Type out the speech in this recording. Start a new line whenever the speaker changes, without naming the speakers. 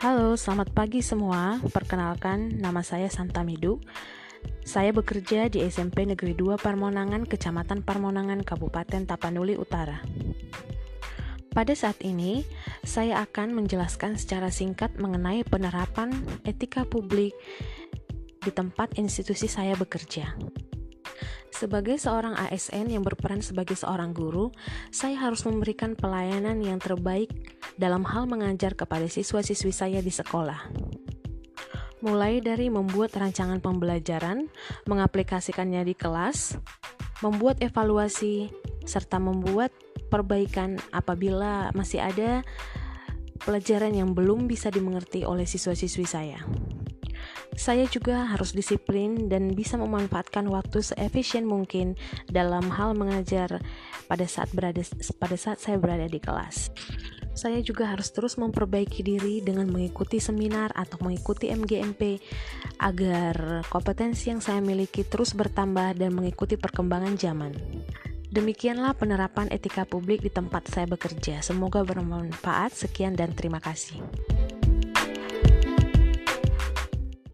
Halo, selamat pagi semua. Perkenalkan, nama saya Santa Midu. Saya bekerja di SMP Negeri 2 Parmonangan, Kecamatan Parmonangan, Kabupaten Tapanuli Utara. Pada saat ini, saya akan menjelaskan secara singkat mengenai penerapan etika publik di tempat institusi saya bekerja. Sebagai seorang ASN yang berperan sebagai seorang guru, saya harus memberikan pelayanan yang terbaik dalam hal mengajar kepada siswa-siswi saya di sekolah. Mulai dari membuat rancangan pembelajaran, mengaplikasikannya di kelas, membuat evaluasi, serta membuat perbaikan apabila masih ada pelajaran yang belum bisa dimengerti oleh siswa-siswi saya. Saya juga harus disiplin dan bisa memanfaatkan waktu seefisien mungkin dalam hal mengajar pada saat berada pada saat saya berada di kelas. Saya juga harus terus memperbaiki diri dengan mengikuti seminar atau mengikuti MGMP agar kompetensi yang saya miliki terus bertambah dan mengikuti perkembangan zaman. Demikianlah penerapan etika publik di tempat saya bekerja. Semoga bermanfaat. Sekian dan terima kasih.